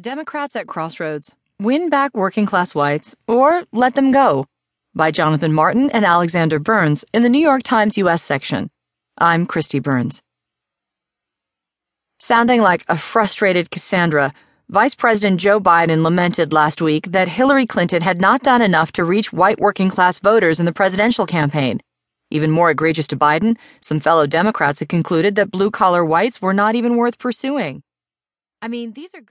Democrats at Crossroads Win Back Working Class Whites or Let Them Go by Jonathan Martin and Alexander Burns in the New York Times U.S. section. I'm Kristi Burns. Sounding like a frustrated Cassandra, Vice President Joe Biden lamented last week that Hillary Clinton had not done enough to reach white working class voters in the presidential campaign. Even more egregious to Biden, some fellow Democrats had concluded that blue collar whites were not even worth pursuing. I mean, these are good.